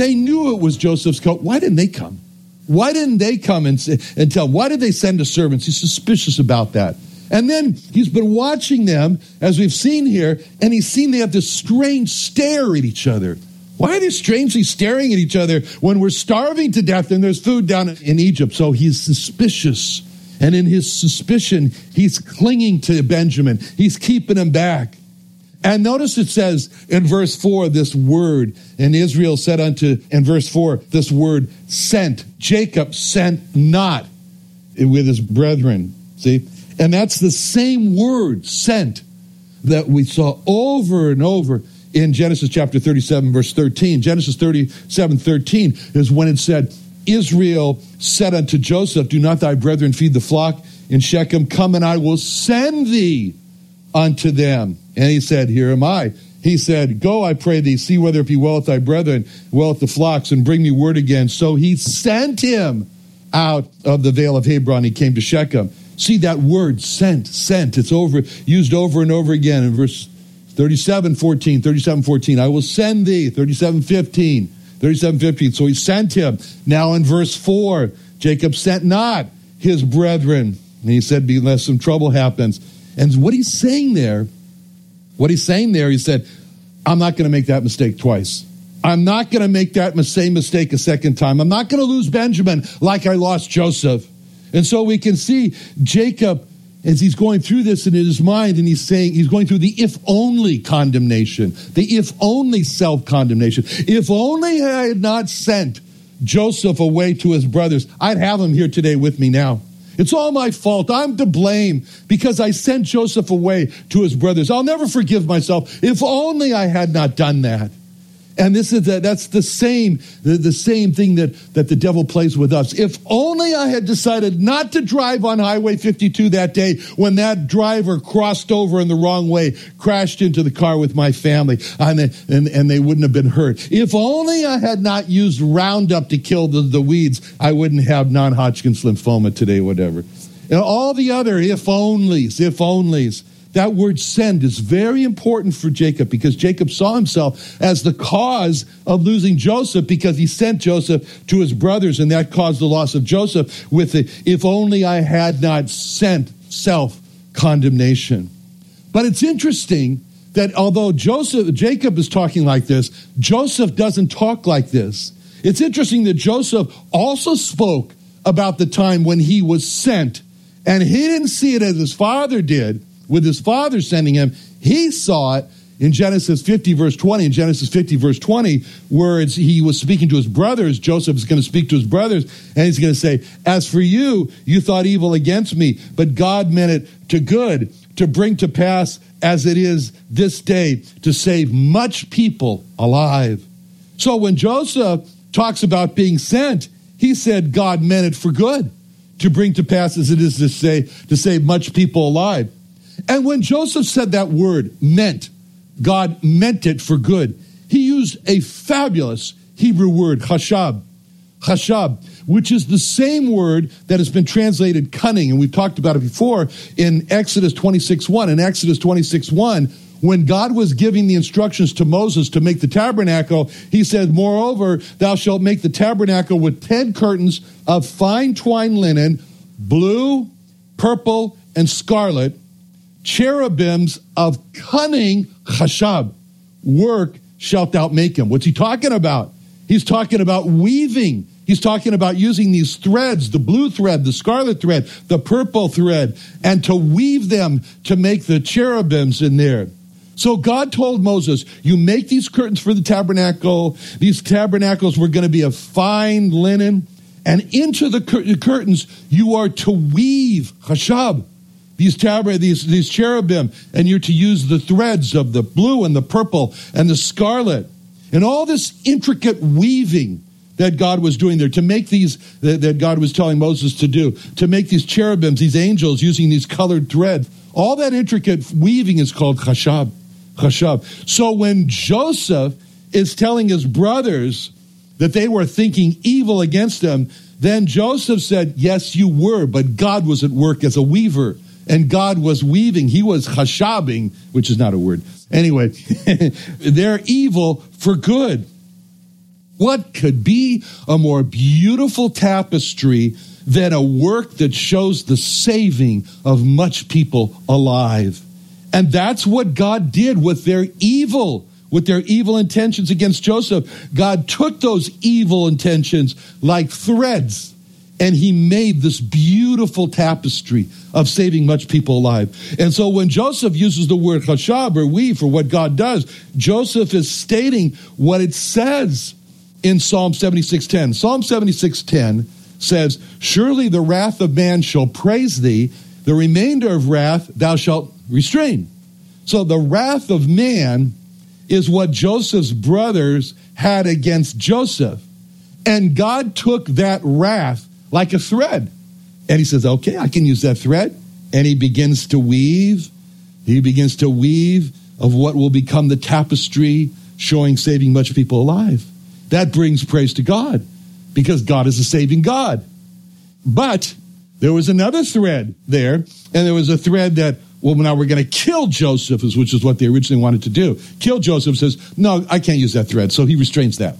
They knew it was Joseph's coat. Why didn't they come? Why didn't they come and, say, and tell? Why did they send the servants? He's suspicious about that. And then he's been watching them, as we've seen here, and he's seen they have this strange stare at each other. Why are they strangely staring at each other when we're starving to death and there's food down in Egypt? So he's suspicious. And in his suspicion, he's clinging to Benjamin. He's keeping him back. And notice it says in verse 4 this word, and Israel said unto, in verse 4, this word sent. Jacob sent not with his brethren. See? And that's the same word, sent, that we saw over and over in Genesis chapter 37, verse 13. Genesis 37, 13 is when it said, Israel said unto Joseph, Do not thy brethren feed the flock in Shechem? Come and I will send thee unto them. And he said, Here am I. He said, Go, I pray thee, see whether it be well with thy brethren, well with the flocks, and bring me word again. So he sent him out of the vale of Hebron. He came to Shechem. See that word, sent, sent. It's over, used over and over again in verse 37, 14, 37, 14. I will send thee, 37, 15, 37, 15. So he sent him. Now in verse 4, Jacob sent not his brethren. And he said, Be Unless some trouble happens. And what he's saying there, what he's saying there, he said, I'm not going to make that mistake twice. I'm not going to make that same mistake a second time. I'm not going to lose Benjamin like I lost Joseph. And so we can see Jacob as he's going through this in his mind and he's saying he's going through the if only condemnation, the if only self condemnation. If only I had not sent Joseph away to his brothers, I'd have him here today with me now. It's all my fault. I'm to blame because I sent Joseph away to his brothers. I'll never forgive myself. If only I had not done that. And this is the, that's the same the, the same thing that, that the devil plays with us. If only I had decided not to drive on Highway 52 that day when that driver crossed over in the wrong way, crashed into the car with my family, and they, and, and they wouldn't have been hurt. If only I had not used Roundup to kill the, the weeds, I wouldn't have non-Hodgkin's lymphoma today, whatever. And all the other if onlys, if onlys. That word send is very important for Jacob because Jacob saw himself as the cause of losing Joseph because he sent Joseph to his brothers and that caused the loss of Joseph with the if only I had not sent self condemnation. But it's interesting that although Joseph Jacob is talking like this, Joseph doesn't talk like this. It's interesting that Joseph also spoke about the time when he was sent and he didn't see it as his father did with his father sending him, he saw it in Genesis 50, verse 20. In Genesis 50, verse 20, where he was speaking to his brothers, Joseph is going to speak to his brothers, and he's going to say, As for you, you thought evil against me, but God meant it to good, to bring to pass as it is this day, to save much people alive. So when Joseph talks about being sent, he said God meant it for good, to bring to pass as it is to say, to save much people alive. And when Joseph said that word, meant, God meant it for good, he used a fabulous Hebrew word, chashab, chashab, which is the same word that has been translated cunning. And we've talked about it before in Exodus 26 1. In Exodus 26 1, when God was giving the instructions to Moses to make the tabernacle, he said, Moreover, thou shalt make the tabernacle with ten curtains of fine twined linen, blue, purple, and scarlet, cherubims of cunning chashab work shalt thou make him. What's he talking about? He's talking about weaving. He's talking about using these threads, the blue thread, the scarlet thread, the purple thread, and to weave them to make the cherubims in there. So God told Moses, You make these curtains for the tabernacle. These tabernacles were going to be of fine linen. And into the cur- curtains, you are to weave chashab, these, tab- these, these cherubim, and you're to use the threads of the blue and the purple and the scarlet. And all this intricate weaving that God was doing there to make these, that, God was telling Moses to do, to make these cherubims, these angels using these colored threads. All that intricate weaving is called chashab. Chashab. So when Joseph is telling his brothers that they were thinking evil against him, then Joseph said, Yes, you were, but God was at work as a weaver, and God was weaving. He was chashabing, which is not a word. Anyway, they're evil for good. What could be a more beautiful tapestry than a work that shows the saving of much people alive? And that's what God did with their evil, with their evil intentions against Joseph. God took those evil intentions like threads and he made this beautiful tapestry of saving much people alive. And so when Joseph uses the word chashab or we for what God does, Joseph is stating what it says in Psalm 76:10. Psalm 76:10 says, "Surely the wrath of man shall praise thee, the remainder of wrath thou shalt restrain. So the wrath of man is what Joseph's brothers had against Joseph. And God took that wrath like a thread. And he says, okay, I can use that thread. And he begins to weave. He begins to weave of what will become the tapestry showing saving much people alive. That brings praise to God because God is a saving God. But there was another thread there, and there was a thread that well, now we're going to kill Joseph, which is what they originally wanted to do. Kill Joseph says, no, I can't use that thread. So he restrains that.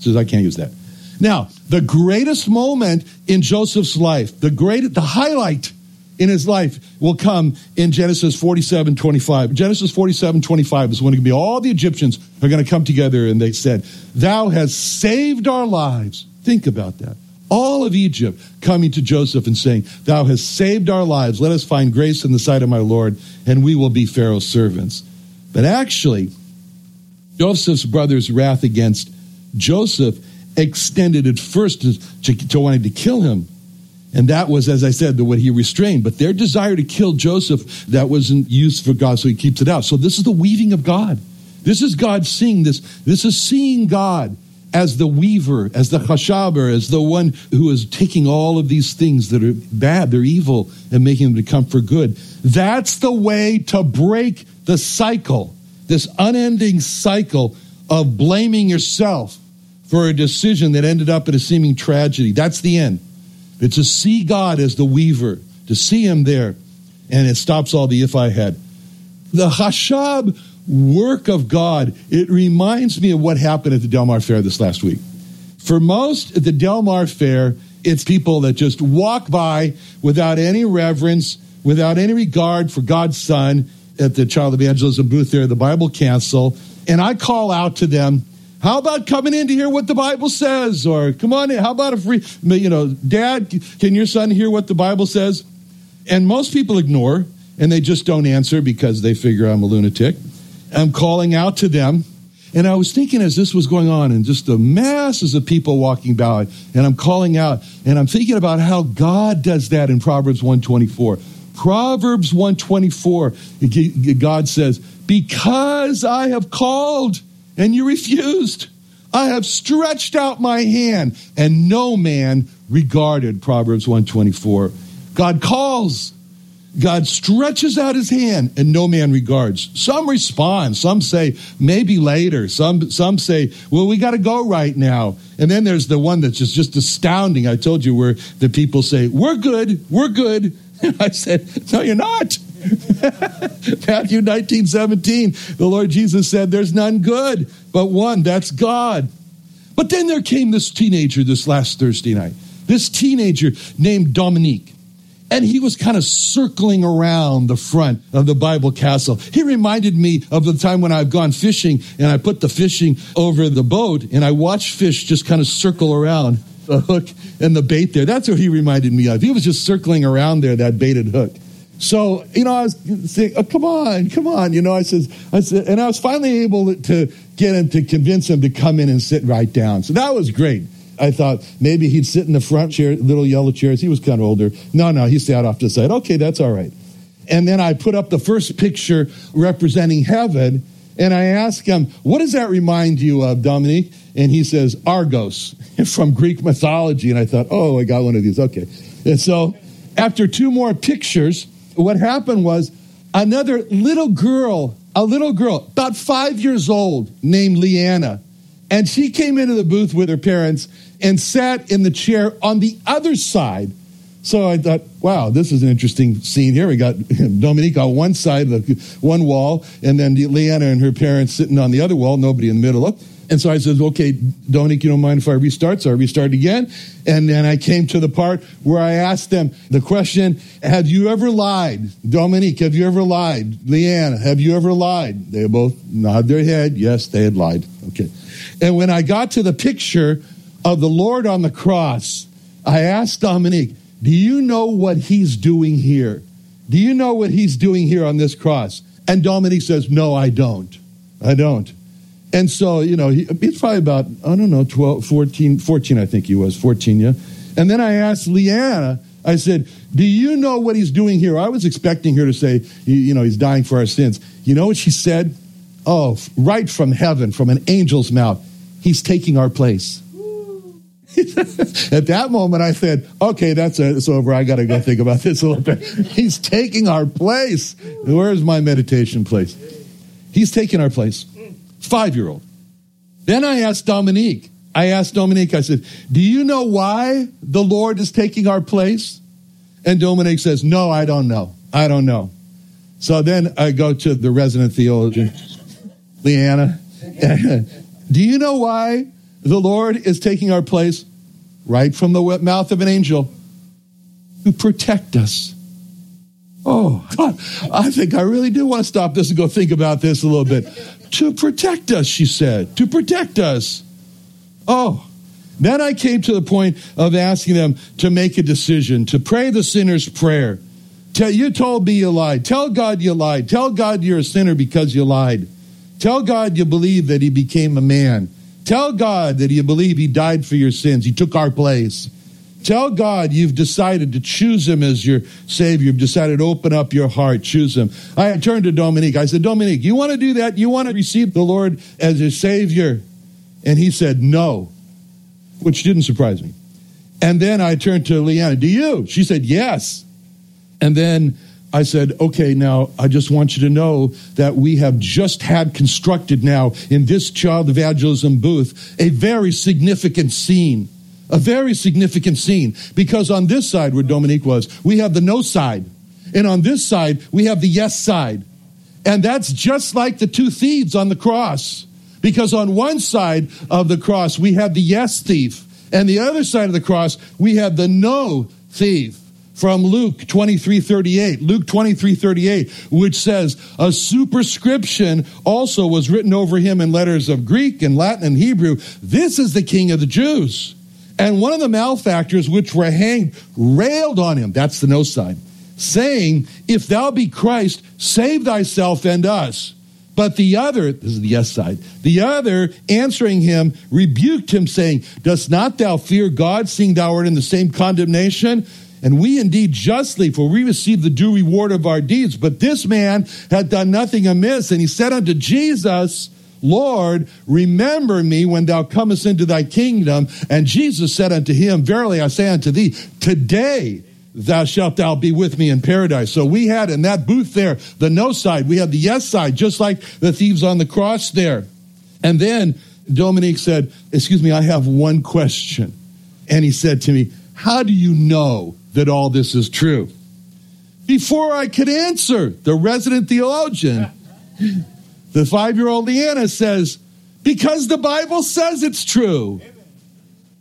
Says, I can't use that. Now, the greatest moment in Joseph's life, the great, the highlight in his life will come in Genesis 47, 25. Genesis 47, 25 is when it can be all the Egyptians are going to come together and they said, Thou hast saved our lives. Think about that all of Egypt coming to Joseph and saying, Thou hast saved our lives. Let us find grace in the sight of my Lord, and we will be Pharaoh's servants. But actually, Joseph's brother's wrath against Joseph extended at first to, to, to wanting to kill him. And that was, as I said, the what he restrained. But their desire to kill Joseph, that wasn't used for God, so he keeps it out. So this is the weaving of God. This is God seeing this. This is seeing God as the weaver, as the chashaber, as the one who is taking all of these things that are bad, they're evil, and making them to come for good. That's the way to break the cycle, this unending cycle of blaming yourself for a decision that ended up in a seeming tragedy. That's the end. It's to see God as the weaver, to see Him there, and it stops all the if I had. The chashab work of God, it reminds me of what happened at the Del Mar Fair this last week. For most at the Del Mar Fair, it's people that just walk by without any reverence, without any regard for God's Son at the Child Evangelism booth there the Bible Council. And I call out to them, how about coming in to hear what the Bible says? Or come on in, how about a free, you know, Dad, can your son hear what the Bible says? And most people ignore and they just don't answer because they figure I'm a lunatic. I'm calling out to them. And I was thinking as this was going on, and just the masses of people walking by, and I'm calling out, and I'm thinking about how God does that in Proverbs 124. Proverbs 124, God says, Because I have called and you refused, I have stretched out my hand, and no man regarded. Proverbs 124. God calls God stretches out his hand and no man regards. Some respond. Some say, maybe later. Some, some say, well, we got to go right now. And then there's the one that's just, just astounding. I told you where the people say, we're good, we're good. And I said, no, you're not. Matthew 19, 17, the Lord Jesus said, there's none good but one, that's God. But then there came this teenager this last Thursday night, this teenager named Dominique and he was kind of circling around the front of the Bible castle. He reminded me of the time when I've gone fishing and I put the fishing over the boat and I watch fish just kind of circle around. the hook and the bait there. That's what he reminded me of. He was just circling around there, that baited hook. So, you know, I was saying, oh, come on, come on. You know, I says, I said, and I was finally able to get him to convince him to come in and sit right down. So that was great. I thought maybe he'd sit in the front chair, little yellow chairs. He was kind of older. No, no, he sat off to the side. Okay, that's all right. And then I put up the first picture representing heaven, and I asked him, What does that remind you of, Dominique? And he says, Argos from Greek mythology. And I thought, Oh, I got one of these. Okay. And so after two more pictures, what happened was another little girl, a little girl, about five years old, named Leanna. And she came into the booth with her parents and sat in the chair on the other side. So I thought, wow, this is an interesting scene here. We got Dominique on one side of the one wall, and then Leanna and her parents sitting on the other wall, nobody in the middle. And so I said, okay, Dominique, you don't mind if I restart? So I restarted again. And then I came to the part where I asked them the question, have you ever lied? Dominique, have you ever lied? Leanne, have you ever lied? They both nod their head. Yes, they had lied. Okay. And when I got to the picture of the Lord on the cross, I asked Dominique, do you know what he's doing here? Do you know what he's doing here on this cross? And Dominique says, no, I don't. I don't. And so, you know, he, he's probably about, I don't know, 12, 14, 14, I think he was, 14, yeah. And then I asked Leanna, I said, Do you know what he's doing here? I was expecting her to say, You know, he's dying for our sins. You know what she said? Oh, right from heaven, from an angel's mouth, he's taking our place. At that moment, I said, Okay, that's it. It's over. I got to go think about this a little bit. He's taking our place. Where's my meditation place? He's taking our place five year old. Then I asked Dominique, I asked Dominique, I said, Do you know why the Lord is taking our place? And Dominique says, No, I don't know. I don't know. So then I go to the resident theologian, Leanna. Do you know why the Lord is taking our place? Right from the mouth of an angel to protect us. Oh, God, I think I really do want to stop this and go think about this a little bit to protect us, she said, to protect us. Oh, then I came to the point of asking them to make a decision, to pray the sinner's prayer. Tell, you told me you lied. Tell God you lied. Tell God you're a sinner because you lied. Tell God you believe that He became a man. Tell God that you believe He died for your sins. He took our place. Tell God you've decided to choose him as your Savior. You've decided to open up your heart, choose him. I turned to Dominique. I said, Dominique, you want to do that? You want to receive the Lord as your Savior? And he said, no, which didn't surprise me. And then I turned to Leanna, do you? She said, yes. And then I said, okay, now I just want you to know that we have just had constructed now in this child evangelism booth a very significant scene a very significant scene because on this side where Dominique was, we have the no side. And on this side, we have the yes side. And that's just like the two thieves on the cross. Because on one side of the cross, we have the yes thief. And the other side of the cross, we have the no thief from Luke 23 38. Luke 23 38, which says, A superscription also was written over him in letters of Greek and Latin and Hebrew. This is the King of the Jews. And one of the malefactors which were hanged railed on him, that's the no side, saying, If thou be Christ, save thyself and us. But the other, this is the yes side, the other answering him rebuked him, saying, Dost not thou fear God, seeing thou art in the same condemnation? And we indeed justly, for we receive the due reward of our deeds. But this man had done nothing amiss. And he said unto Jesus, Lord, remember me when thou comest into thy kingdom. And Jesus said unto him, Verily I say unto thee, today thou shalt thou be with me in paradise. So we had in that booth there the no side, we had the yes side, just like the thieves on the cross there. And then Dominique said, Excuse me, I have one question. And he said to me, How do you know that all this is true? Before I could answer, the resident theologian the five year old Leanna says, because the Bible says it's true.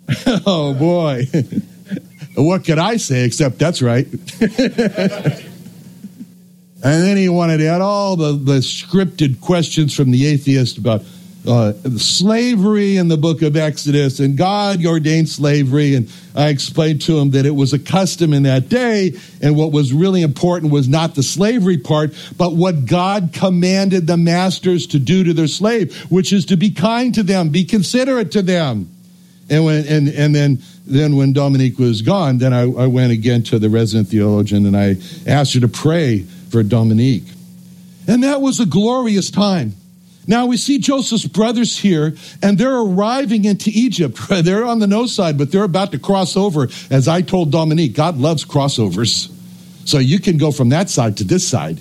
oh boy. what could I say except that's right? and then he wanted to add all the, the scripted questions from the atheist about uh, slavery in the book of Exodus, and God ordained slavery. And I explained to him that it was a custom in that day, and what was really important was not the slavery part, but what God commanded the masters to do to their slave, which is to be kind to them, be considerate to them. And when and and then then when Dominique was gone, then I, I went again to the resident theologian and I asked her to pray for Dominique. And that was a glorious time. Now we see Joseph's brothers here, and they're arriving into Egypt. They're on the no side, but they're about to cross over. As I told Dominique, God loves crossovers. So you can go from that side to this side.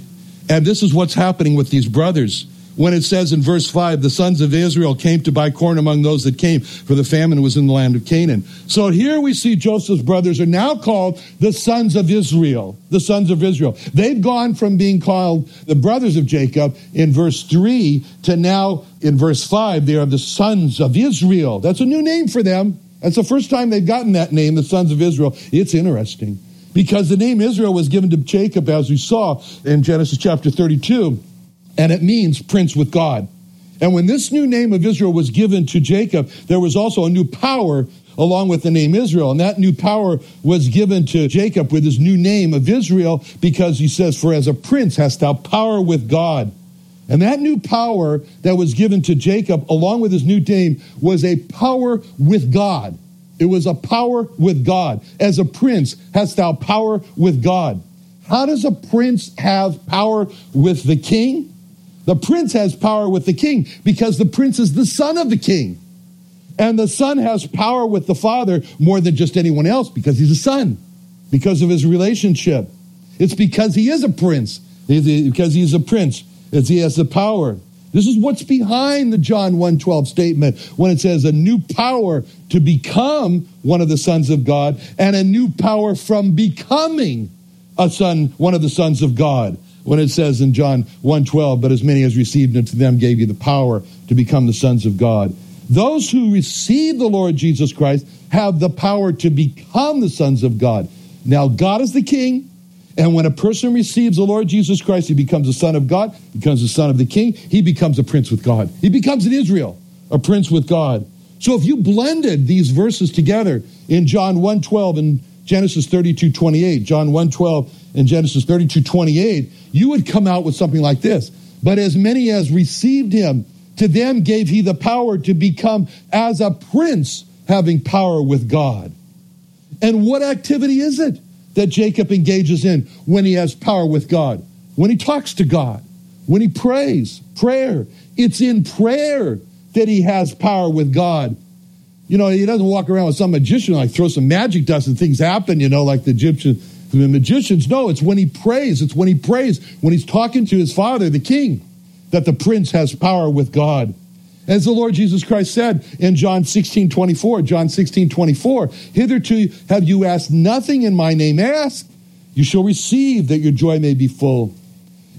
And this is what's happening with these brothers when it says in verse 5 the sons of Israel came to buy corn among those that came, for the famine was in the land of Canaan. So here we see Joseph's brothers are now called the sons of Israel. The sons of Israel. They've gone from being called the brothers of Jacob in verse 3 to now in verse 5, they are the sons of Israel. That's a new name for them. That's the first time they've gotten that name, the sons of Israel. It's interesting because the name Israel was given to Jacob, as we saw in Genesis chapter 32 and it means prince with God. And when this new name of Israel was given to Jacob, there was also a new power along with the name Israel. And that new power was given to Jacob with his new name of Israel because he says, For as a prince hast thou power with God. And that new power that was given to Jacob along with his new name was a power with God. It was a power with God. As a prince hast thou power with God. How does a prince have power with the king? The prince has power with the king because the prince is the son of the king. And the son has power with the father more than just anyone else because he's a son, because of his relationship. It's because he is a prince, because he's a prince, as he has the power. This is what's behind the John 1:12 statement when it says a new power to become one of the sons of God and a new power from becoming a son, one of the sons of God when it says in John 1:12, but as many as received unto them gave you the power to become the sons of God. Those who receive the Lord Jesus Christ have the power to become the sons of God. Now God is the king, and when a person receives the Lord Jesus Christ, he becomes a son of God, becomes a son of the king, he becomes a prince with God. He becomes an Israel, a prince with God. So if you blended these verses together in John 1:12 and Genesis 32:28, John 1:12 and Genesis 32:28, you would come out with something like this. But as many as received him, to them gave he the power to become as a prince, having power with God. And what activity is it that Jacob engages in when he has power with God? When he talks to God, when he prays, prayer. It's in prayer that he has power with God. You know, he doesn't walk around with some magician like throw some magic dust and things happen, you know, like the Egyptian the magicians no, it's when he prays, it's when he prays, when he's talking to his father, the king, that the prince has power with God. As the Lord Jesus Christ said in John 16, 24, John 16, 24, hitherto have you asked nothing in my name, ask, you shall receive that your joy may be full.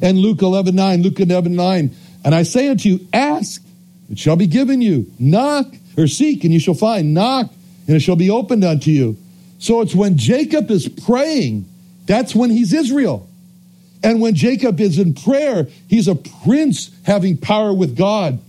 And Luke 11, 9, Luke 11, 9, and I say unto you, ask, it shall be given you, knock, or seek, and you shall find, knock, and it shall be opened unto you. So it's when Jacob is praying, that's when he's Israel. And when Jacob is in prayer, he's a prince having power with God.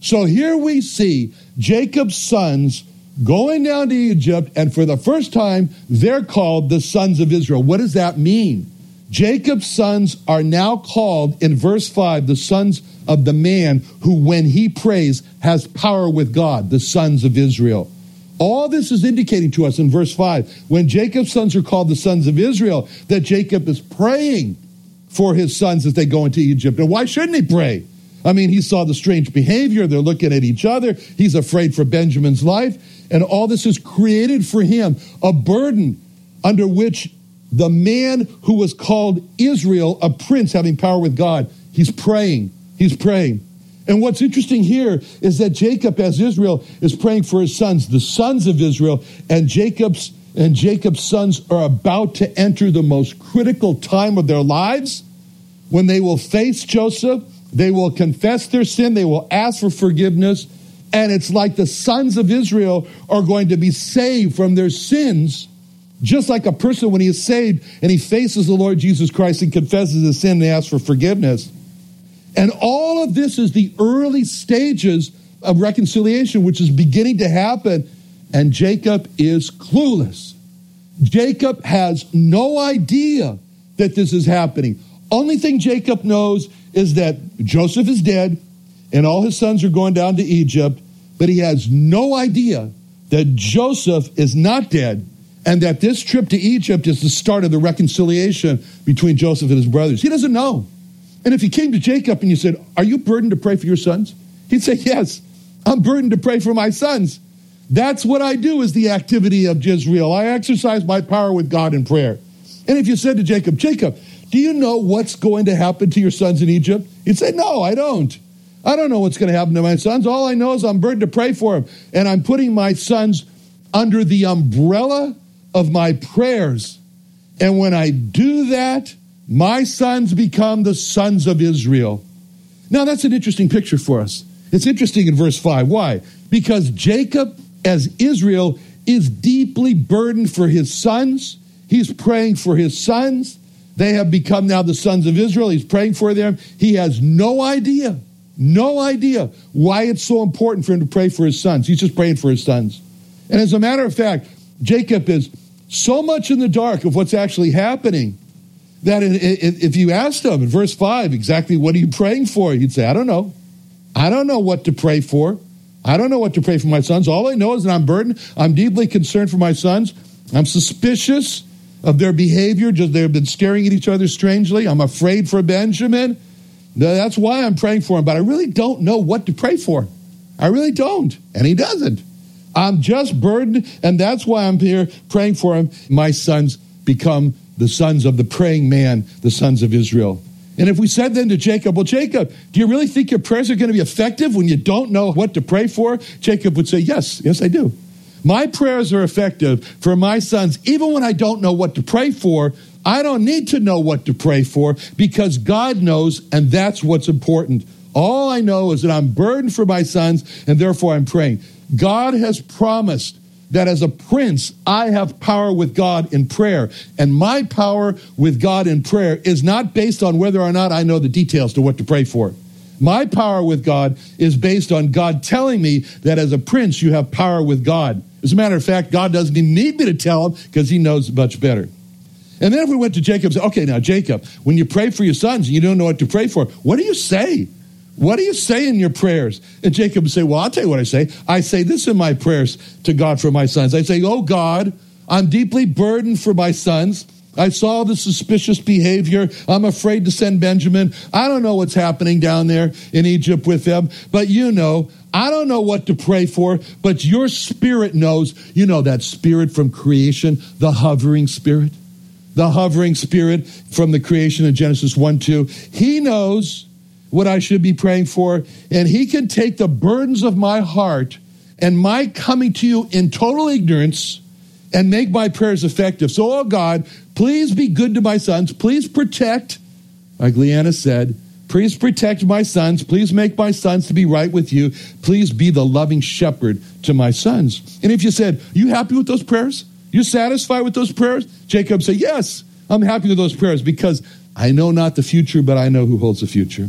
So here we see Jacob's sons going down to Egypt, and for the first time, they're called the sons of Israel. What does that mean? Jacob's sons are now called in verse 5 the sons of the man who, when he prays, has power with God, the sons of Israel. All this is indicating to us in verse 5 when Jacob's sons are called the sons of Israel, that Jacob is praying for his sons as they go into Egypt. And why shouldn't he pray? I mean, he saw the strange behavior. They're looking at each other. He's afraid for Benjamin's life. And all this is created for him a burden under which the man who was called Israel, a prince having power with God, he's praying. He's praying. And what's interesting here is that Jacob, as Israel, is praying for his sons, the sons of Israel, and Jacob's and Jacob's sons are about to enter the most critical time of their lives when they will face Joseph, they will confess their sin, they will ask for forgiveness, and it's like the sons of Israel are going to be saved from their sins. Just like a person when he is saved and he faces the Lord Jesus Christ and confesses his sin and asks for forgiveness. And all of this is the early stages of reconciliation, which is beginning to happen. And Jacob is clueless. Jacob has no idea that this is happening. Only thing Jacob knows is that Joseph is dead and all his sons are going down to Egypt, but he has no idea that Joseph is not dead and that this trip to Egypt is the start of the reconciliation between Joseph and his brothers. He doesn't know. And if you came to Jacob and you said, Are you burdened to pray for your sons? He'd say, Yes, I'm burdened to pray for my sons. That's what I do is the activity of Israel. I exercise my power with God in prayer. And if you said to Jacob, Jacob, do you know what's going to happen to your sons in Egypt? He'd say, No, I don't. I don't know what's going to happen to my sons. All I know is I'm burdened to pray for them. And I'm putting my sons under the umbrella of my prayers. And when I do that, my sons become the sons of Israel. Now, that's an interesting picture for us. It's interesting in verse 5. Why? Because Jacob, as Israel, is deeply burdened for his sons. He's praying for his sons. They have become now the sons of Israel. He's praying for them. He has no idea, no idea why it's so important for him to pray for his sons. He's just praying for his sons. And as a matter of fact, Jacob is so much in the dark of what's actually happening that if you asked him in verse 5 exactly what are you praying for, he'd say, I don't know. I don't know what to pray for. I don't know what to pray for my sons. All I know is that I'm burdened. I'm deeply concerned for my sons. I'm suspicious of their behavior. Just they've been staring at each other strangely. I'm afraid for Benjamin. That's why I'm praying for him. But I really don't know what to pray for. I really don't. And he doesn't. I'm just burdened, and that's why I'm here praying for him. My sons become the sons of the praying man, the sons of Israel. And if we said then to Jacob, Well, Jacob, do you really think your prayers are going to be effective when you don't know what to pray for? Jacob would say, Yes, yes, I do. My prayers are effective for my sons, even when I don't know what to pray for. I don't need to know what to pray for because God knows, and that's what's important. All I know is that I'm burdened for my sons, and therefore I'm praying. God has promised that as a prince, I have power with God in prayer. And my power with God in prayer is not based on whether or not I know the details to what to pray for. My power with God is based on God telling me that as a prince, you have power with God. As a matter of fact, God doesn't even need me to tell him because he knows much better. And then if we went to Jacob said, okay, now, Jacob, when you pray for your sons and you don't know what to pray for, what do you say? What do you say in your prayers? And Jacob would say, Well, I'll tell you what I say. I say this in my prayers to God for my sons. I say, Oh God, I'm deeply burdened for my sons. I saw the suspicious behavior. I'm afraid to send Benjamin. I don't know what's happening down there in Egypt with them, but you know, I don't know what to pray for, but your spirit knows. You know that spirit from creation, the hovering spirit, the hovering spirit from the creation of Genesis 1 2. He knows what I should be praying for, and He can take the burdens of my heart and my coming to you in total ignorance and make my prayers effective. So, oh God, please be good to my sons. Please protect, like Leanna said, please protect my sons. Please make my sons to be right with you. Please be the loving shepherd to my sons. And if you said, You happy with those prayers? You satisfied with those prayers? Jacob said, Yes, I'm happy with those prayers because I know not the future, but I know who holds the future.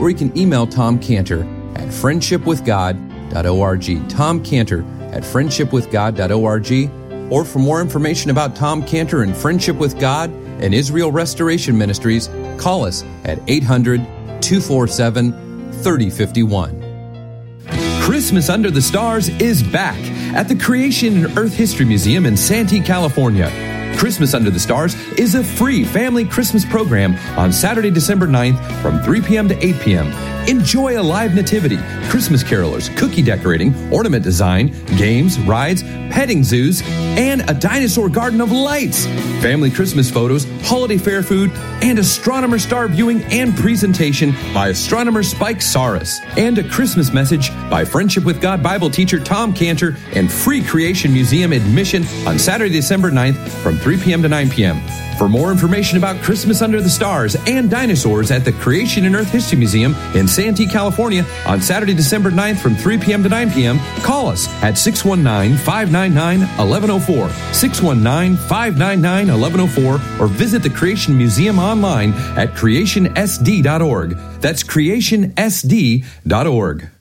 or you can email Tom Cantor at friendshipwithgod.org. Tom Cantor at friendshipwithgod.org. Or for more information about Tom Cantor and Friendship with God and Israel Restoration Ministries, call us at 800 247 3051. Christmas Under the Stars is back at the Creation and Earth History Museum in Santee, California. Christmas Under the Stars is a free family Christmas program on Saturday, December 9th from 3 p.m. to 8 p.m. Enjoy a live nativity, Christmas carolers, cookie decorating, ornament design, games, rides, petting zoos, and a dinosaur garden of lights. Family Christmas photos, holiday fair food, and astronomer star viewing and presentation by astronomer Spike Saris. And a Christmas message by Friendship with God Bible teacher Tom Cantor and free Creation Museum admission on Saturday, December 9th from 3 p.m. to 9 p.m. For more information about Christmas Under the Stars and dinosaurs at the Creation and Earth History Museum in Santee, California on Saturday, December 9th from 3 p.m. to 9 p.m., call us at 619 599 1104, 619 599 1104, or visit the Creation Museum online at creationsd.org. That's creationsd.org.